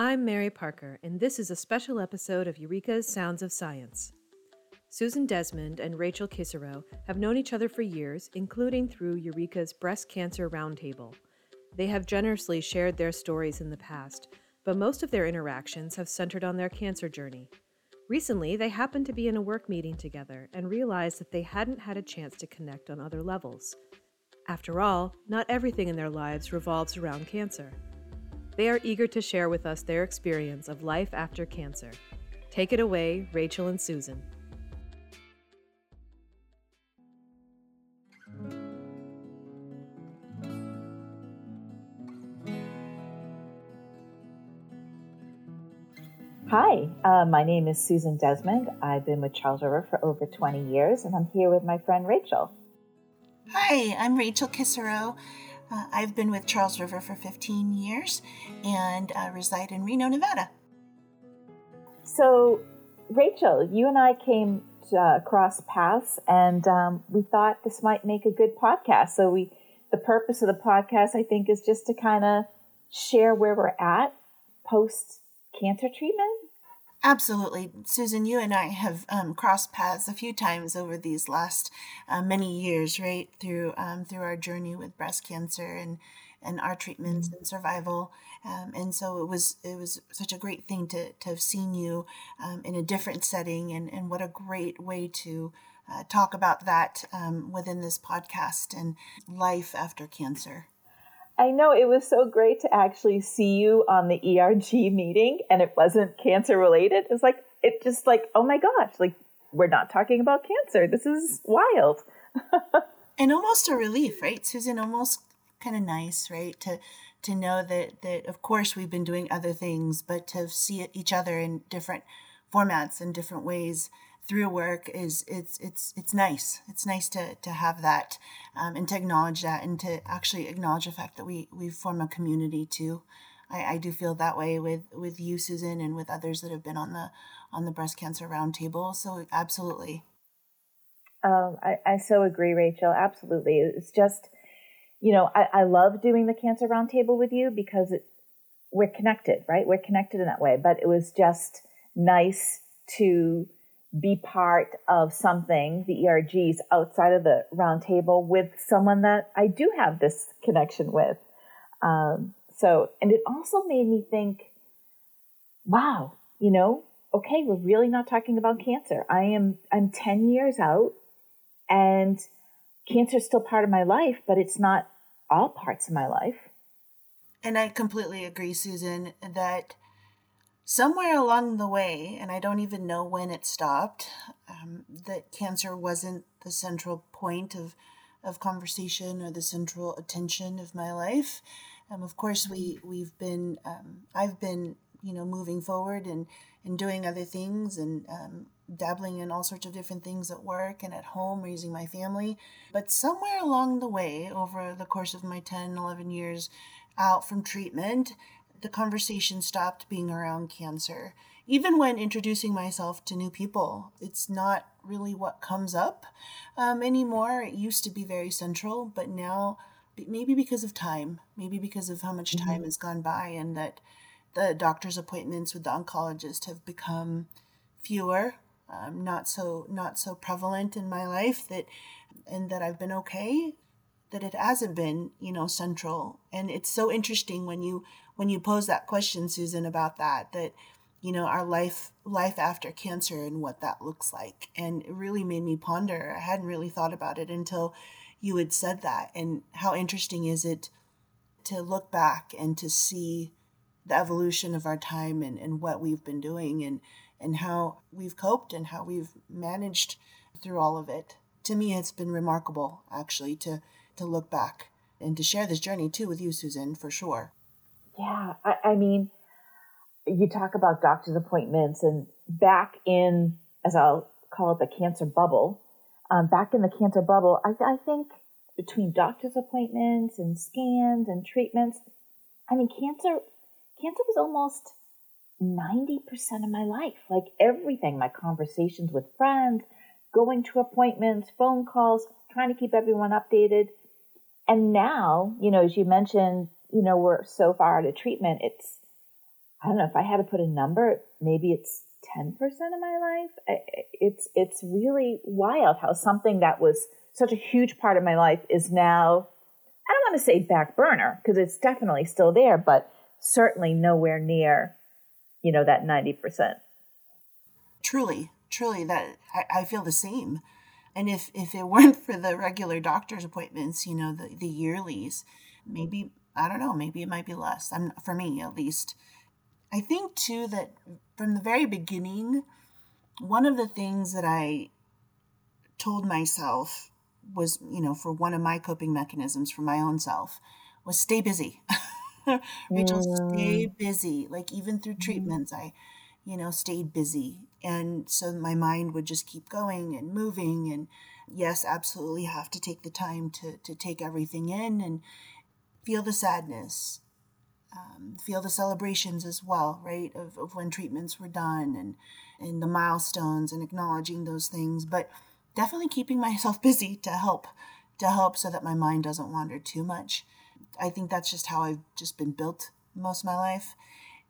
I'm Mary Parker, and this is a special episode of Eureka's Sounds of Science. Susan Desmond and Rachel Kiserow have known each other for years, including through Eureka's Breast Cancer Roundtable. They have generously shared their stories in the past, but most of their interactions have centered on their cancer journey. Recently, they happened to be in a work meeting together and realized that they hadn't had a chance to connect on other levels. After all, not everything in their lives revolves around cancer. They are eager to share with us their experience of life after cancer. Take it away, Rachel and Susan. Hi, uh, my name is Susan Desmond. I've been with Charles River for over 20 years, and I'm here with my friend Rachel. Hi, I'm Rachel Kiserow. Uh, I've been with Charles River for 15 years and uh, reside in Reno, Nevada. So, Rachel, you and I came uh, across paths, and um, we thought this might make a good podcast. So, we the purpose of the podcast, I think, is just to kind of share where we're at post cancer treatment Absolutely. Susan, you and I have um, crossed paths a few times over these last uh, many years, right? Through um, through our journey with breast cancer and and our treatments mm-hmm. and survival. Um, and so it was it was such a great thing to, to have seen you um, in a different setting and, and what a great way to uh, talk about that um, within this podcast and life after cancer. I know it was so great to actually see you on the ERG meeting and it wasn't cancer related. It's like, it just like, oh my gosh, like we're not talking about cancer. This is wild. and almost a relief, right? Susan, almost kind of nice, right? To, to know that, that of course we've been doing other things, but to see each other in different formats and different ways through work is it's it's it's nice. It's nice to to have that um, and to acknowledge that and to actually acknowledge the fact that we we form a community too. I, I do feel that way with with you, Susan, and with others that have been on the on the breast cancer roundtable. So absolutely. Um, I, I so agree, Rachel. Absolutely. It's just, you know, I, I love doing the cancer roundtable with you because it, we're connected, right? We're connected in that way. But it was just nice to be part of something, the ERGs outside of the roundtable with someone that I do have this connection with. Um, so, and it also made me think, wow, you know, okay, we're really not talking about cancer. I am, I'm 10 years out and cancer is still part of my life, but it's not all parts of my life. And I completely agree, Susan, that somewhere along the way, and I don't even know when it stopped, um, that cancer wasn't the central point of, of conversation or the central attention of my life. Um, of course, we we've been um, I've been you know moving forward and and doing other things and um, dabbling in all sorts of different things at work and at home raising my family but somewhere along the way over the course of my 10 11 years out from treatment the conversation stopped being around cancer. Even when introducing myself to new people, it's not really what comes up um, anymore. It used to be very central, but now maybe because of time, maybe because of how much time mm-hmm. has gone by, and that the doctor's appointments with the oncologist have become fewer, um, not so not so prevalent in my life. That and that I've been okay. That it hasn't been, you know, central. And it's so interesting when you when you pose that question, Susan, about that, that you know our life life after cancer and what that looks like. And it really made me ponder. I hadn't really thought about it until you had said that. And how interesting is it to look back and to see the evolution of our time and, and what we've been doing and and how we've coped and how we've managed through all of it. To me it's been remarkable actually to to look back and to share this journey too with you susan for sure yeah, I, I mean, you talk about doctor's appointments, and back in, as I'll call it, the cancer bubble, um, back in the cancer bubble, I, I think between doctor's appointments and scans and treatments, I mean, cancer, cancer was almost 90% of my life. Like everything, my conversations with friends, going to appointments, phone calls, trying to keep everyone updated. And now, you know, as you mentioned, you know, we're so far out of treatment, it's, I don't know if I had to put a number, maybe it's 10% of my life. It's, it's really wild how something that was such a huge part of my life is now, I don't want to say back burner because it's definitely still there, but certainly nowhere near, you know, that 90%. Truly, truly that I, I feel the same. And if, if it weren't for the regular doctor's appointments, you know, the, the yearlies, maybe, I don't know, maybe it might be less. I'm, for me, at least. I think too that from the very beginning, one of the things that I told myself was, you know, for one of my coping mechanisms for my own self was stay busy. Rachel, mm. stay busy. Like even through mm-hmm. treatments, I, you know, stayed busy. And so my mind would just keep going and moving. And yes, absolutely have to take the time to, to take everything in and feel the sadness um, feel the celebrations as well, right? Of, of when treatments were done and, and the milestones and acknowledging those things, but definitely keeping myself busy to help, to help so that my mind doesn't wander too much. I think that's just how I've just been built most of my life.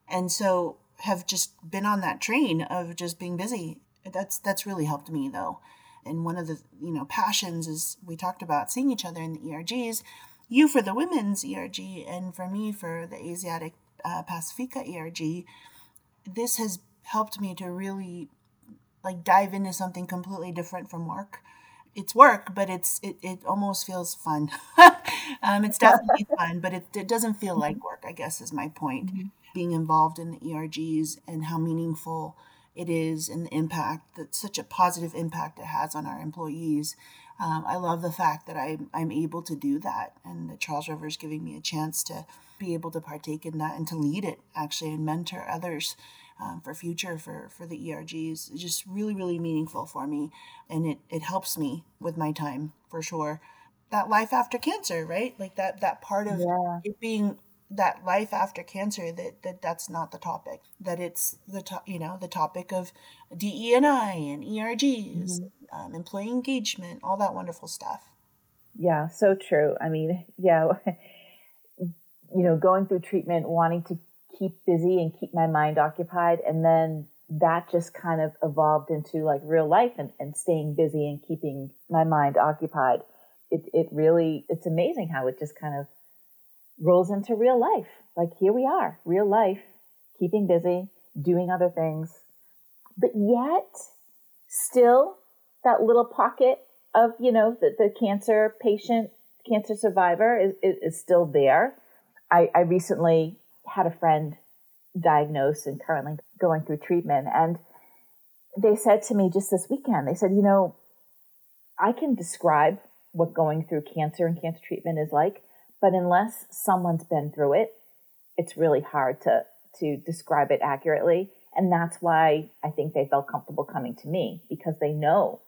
And so have just been on that train of just being busy. That's that's really helped me though. And one of the, you know, passions is we talked about seeing each other in the ERGs you for the women's ERG and for me for the Asiatic uh, Pacifica ERG, this has helped me to really like dive into something completely different from work. It's work, but it's it, it almost feels fun. um, it's definitely fun, but it, it doesn't feel like mm-hmm. work, I guess is my point. Mm-hmm. Being involved in the ERGs and how meaningful it is and the impact that such a positive impact it has on our employees um, I love the fact that I'm, I'm able to do that and that Charles River is giving me a chance to be able to partake in that and to lead it actually and mentor others um, for future for, for the ERGs. It's just really, really meaningful for me. And it, it helps me with my time for sure. That life after cancer, right? Like that, that part of yeah. it being that life after cancer that, that that's not the topic that it's the to, you know the topic of DE&I and ERGs mm-hmm um, employee engagement, all that wonderful stuff. Yeah, so true. I mean, yeah, you know, going through treatment, wanting to keep busy and keep my mind occupied, and then that just kind of evolved into like real life and, and staying busy and keeping my mind occupied. It, it really, it's amazing how it just kind of rolls into real life. Like here we are, real life, keeping busy, doing other things, but yet still that little pocket of, you know, the, the cancer patient, cancer survivor is, is, is still there. I, I recently had a friend diagnosed and currently going through treatment. And they said to me just this weekend, they said, you know, I can describe what going through cancer and cancer treatment is like, but unless someone's been through it, it's really hard to to describe it accurately. And that's why I think they felt comfortable coming to me because they know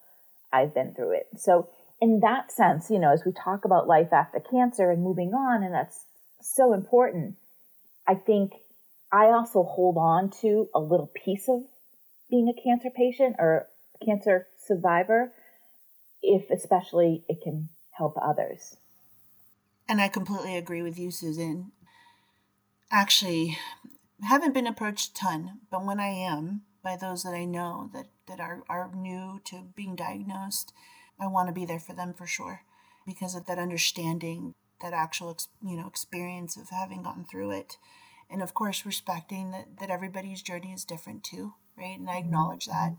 I've been through it. So, in that sense, you know, as we talk about life after cancer and moving on, and that's so important, I think I also hold on to a little piece of being a cancer patient or cancer survivor, if especially it can help others. And I completely agree with you, Susan. Actually, haven't been approached a ton, but when I am, by those that I know that, that are, are new to being diagnosed. I want to be there for them for sure because of that understanding, that actual you know experience of having gone through it. And of course respecting that, that everybody's journey is different too, right? And I mm-hmm. acknowledge that.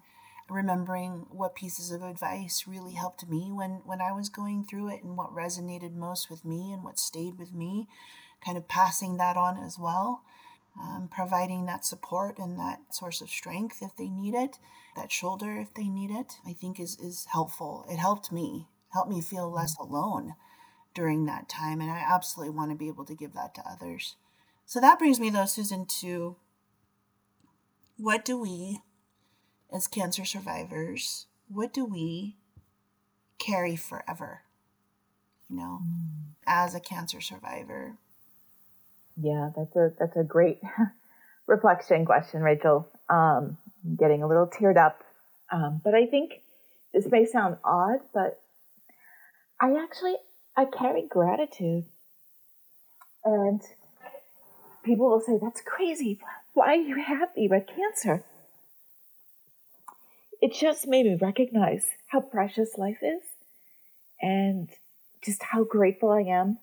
Remembering what pieces of advice really helped me when, when I was going through it and what resonated most with me and what stayed with me, kind of passing that on as well um, providing that support and that source of strength if they need it, that shoulder if they need it, I think is, is helpful. It helped me, helped me feel less alone during that time. And I absolutely want to be able to give that to others. So that brings me, though, Susan, to what do we, as cancer survivors, what do we carry forever? You know, mm. as a cancer survivor, yeah, that's a that's a great reflection question, Rachel. Um, getting a little teared up, um, but I think this may sound odd, but I actually I carry gratitude, and people will say, That's crazy. Why are you happy with cancer? It just made me recognize how precious life is and just how grateful I am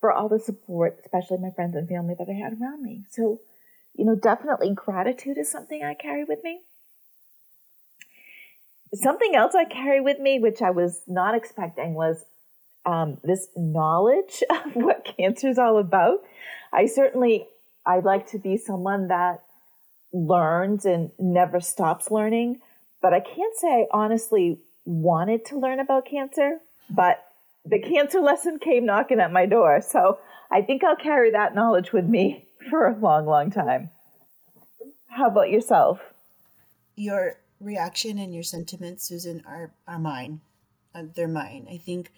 for all the support, especially my friends and family that I had around me. So, you know, definitely gratitude is something I carry with me. Something else I carry with me, which I was not expecting, was um, this knowledge of what cancer is all about. I certainly, I'd like to be someone that learns and never stops learning, but I can't say I honestly wanted to learn about cancer, but the cancer lesson came knocking at my door. So I think I'll carry that knowledge with me for a long, long time. How about yourself? Your reaction and your sentiments, Susan, are, are mine. Uh, they're mine. I think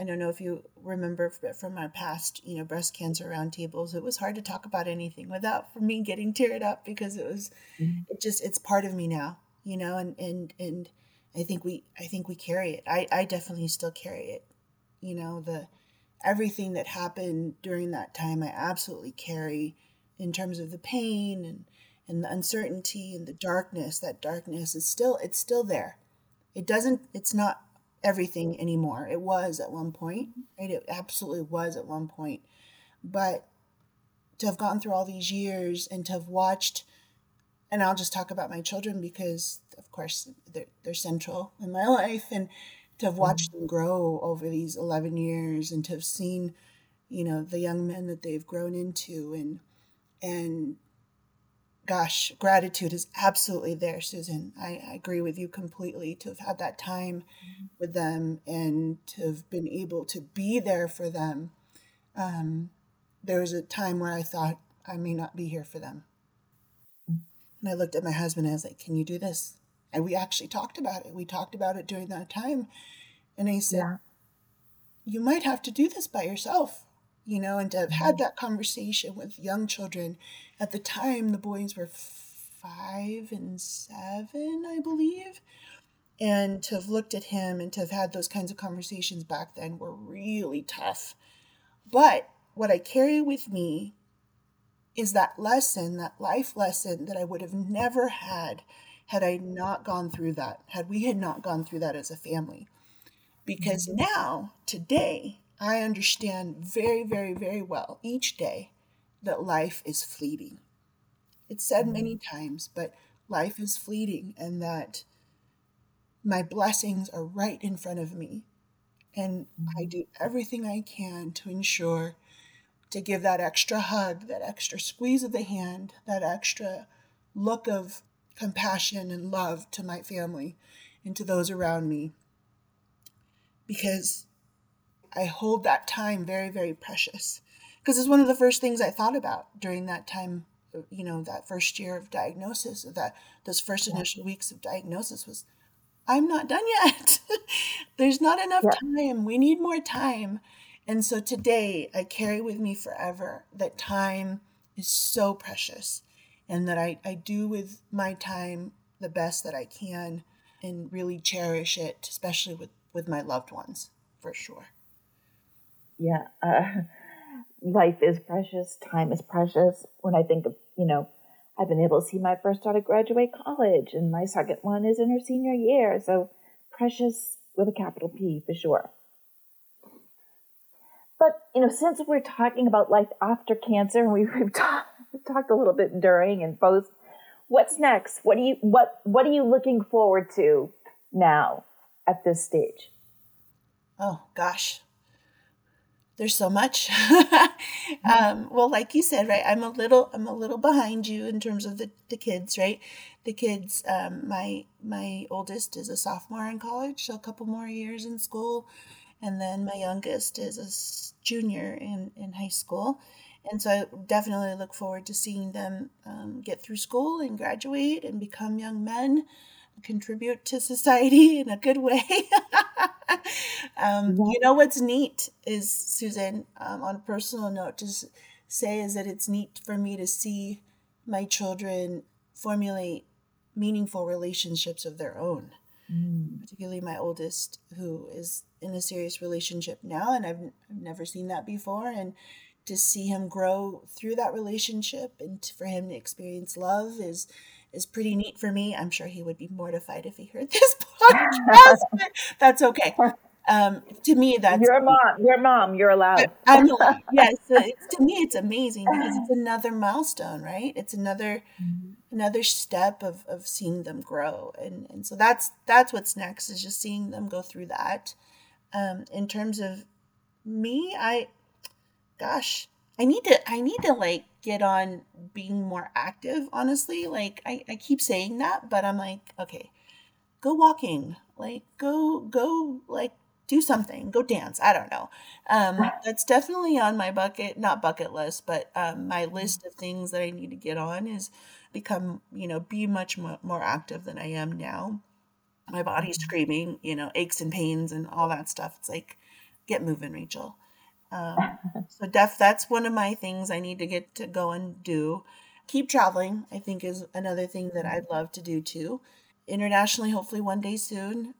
I don't know if you remember from our past, you know, breast cancer roundtables. It was hard to talk about anything without for me getting teared up because it was, mm-hmm. it just it's part of me now, you know, and and and I think we I think we carry it. I I definitely still carry it, you know, the everything that happened during that time. I absolutely carry in terms of the pain and and the uncertainty and the darkness. That darkness is still it's still there. It doesn't. It's not everything anymore. It was at one point, right? It absolutely was at one point. But to have gone through all these years and to have watched, and I'll just talk about my children because, of course, they're, they're central in my life, and to have watched mm-hmm. them grow over these 11 years and to have seen, you know, the young men that they've grown into and, and gosh, gratitude is absolutely there, Susan. I, I, agree with you completely to have had that time mm-hmm. with them and to have been able to be there for them. Um, there was a time where I thought I may not be here for them. And I looked at my husband and I was like, Can you do this? And we actually talked about it. We talked about it during that time. And I said, yeah. You might have to do this by yourself you know, and to have had that conversation with young children. At the time, the boys were five and seven, I believe. And to have looked at him and to have had those kinds of conversations back then were really tough. But what I carry with me is that lesson, that life lesson that I would have never had had I not gone through that, had we had not gone through that as a family. Because mm-hmm. now, today, I understand very, very, very well each day that life is fleeting. It's said mm-hmm. many times, but life is fleeting and that my blessings are right in front of me. And I mm-hmm. do everything I can to ensure to give that extra hug, that extra squeeze of the hand, that extra look of compassion and love to my family and to those around me. Because I hold that time very, very precious because it's one of the first things I thought about during that time, you know, that first year of diagnosis, that those first initial weeks of diagnosis was, I'm not done yet. There's not enough yeah. time. We need more time. And so today I carry with me forever that time is so precious and that I, I do with my time the best that I can and really cherish it, especially with, with my loved ones, for sure yeah, uh, life is precious, time is precious. When I think of, you know, I've been able to see my first daughter graduate college, and my second one is in her senior year. So precious with a capital P for sure. But you know, since we're talking about life after cancer, and we've, we've talked, talked a little bit during and post, what's next? What do you what What are you looking forward to now at this stage? Oh gosh, there's so much. um, well, like you said, right? I'm a little, I'm a little behind you in terms of the, the kids, right? The kids, um, my my oldest is a sophomore in college, so a couple more years in school, and then my youngest is a junior in in high school, and so I definitely look forward to seeing them um, get through school and graduate and become young men, contribute to society in a good way. um, you know what's neat is Susan, um, on a personal note, just say is that it's neat for me to see my children formulate meaningful relationships of their own. Mm. Particularly my oldest, who is in a serious relationship now, and I've, I've never seen that before, and to see him grow through that relationship and for him to experience love is is pretty neat for me. I'm sure he would be mortified if he heard this podcast, but that's okay. Um, to me, that's you're mom. You're mom. You're allowed. I'm allowed. yes. It's, to me, it's amazing because it's another milestone, right? It's another mm-hmm. another step of of seeing them grow, and and so that's that's what's next is just seeing them go through that. Um, in terms of me, I, gosh, I need to I need to like get on being more active. Honestly, like I I keep saying that, but I'm like, okay, go walking, like go go like do something, go dance. I don't know. Um, that's definitely on my bucket, not bucket list, but um, my list of things that I need to get on is become, you know, be much more, more active than I am now. My body's mm-hmm. screaming, you know, aches and pains and all that stuff. It's like, get moving, Rachel. Um, so def, that's one of my things I need to get to go and do. Keep traveling, I think, is another thing that I'd love to do too. Internationally, hopefully one day soon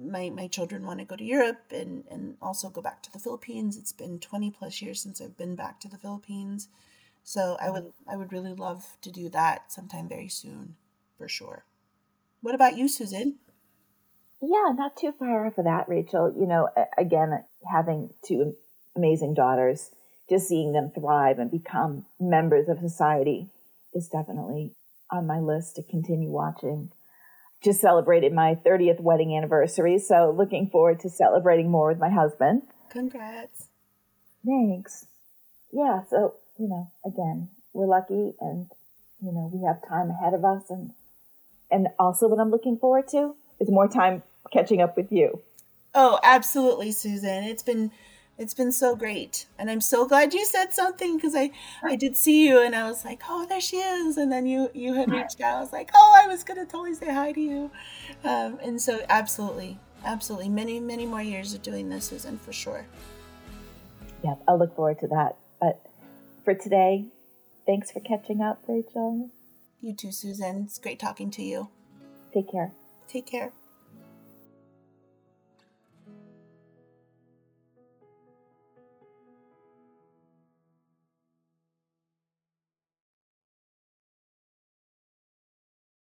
my my children want to go to Europe and and also go back to the Philippines. It's been 20 plus years since I've been back to the Philippines. So I would I would really love to do that sometime very soon for sure. What about you, Susan? Yeah, not too far off of that, Rachel. You know, again, having two amazing daughters, just seeing them thrive and become members of society is definitely on my list to continue watching just celebrated my 30th wedding anniversary, so looking forward to celebrating more with my husband. Congrats. Thanks. Yeah, so, you know, again, we're lucky and, you know, we have time ahead of us and and also what I'm looking forward to is more time catching up with you. Oh, absolutely, Susan. It's been it's been so great. And I'm so glad you said something because I, I did see you and I was like, oh, there she is. And then you, you had reached out. I was like, oh, I was going to totally say hi to you. Um, and so absolutely, absolutely. Many, many more years of doing this, Susan, for sure. Yep, I'll look forward to that. But for today, thanks for catching up, Rachel. You too, Susan. It's great talking to you. Take care. Take care.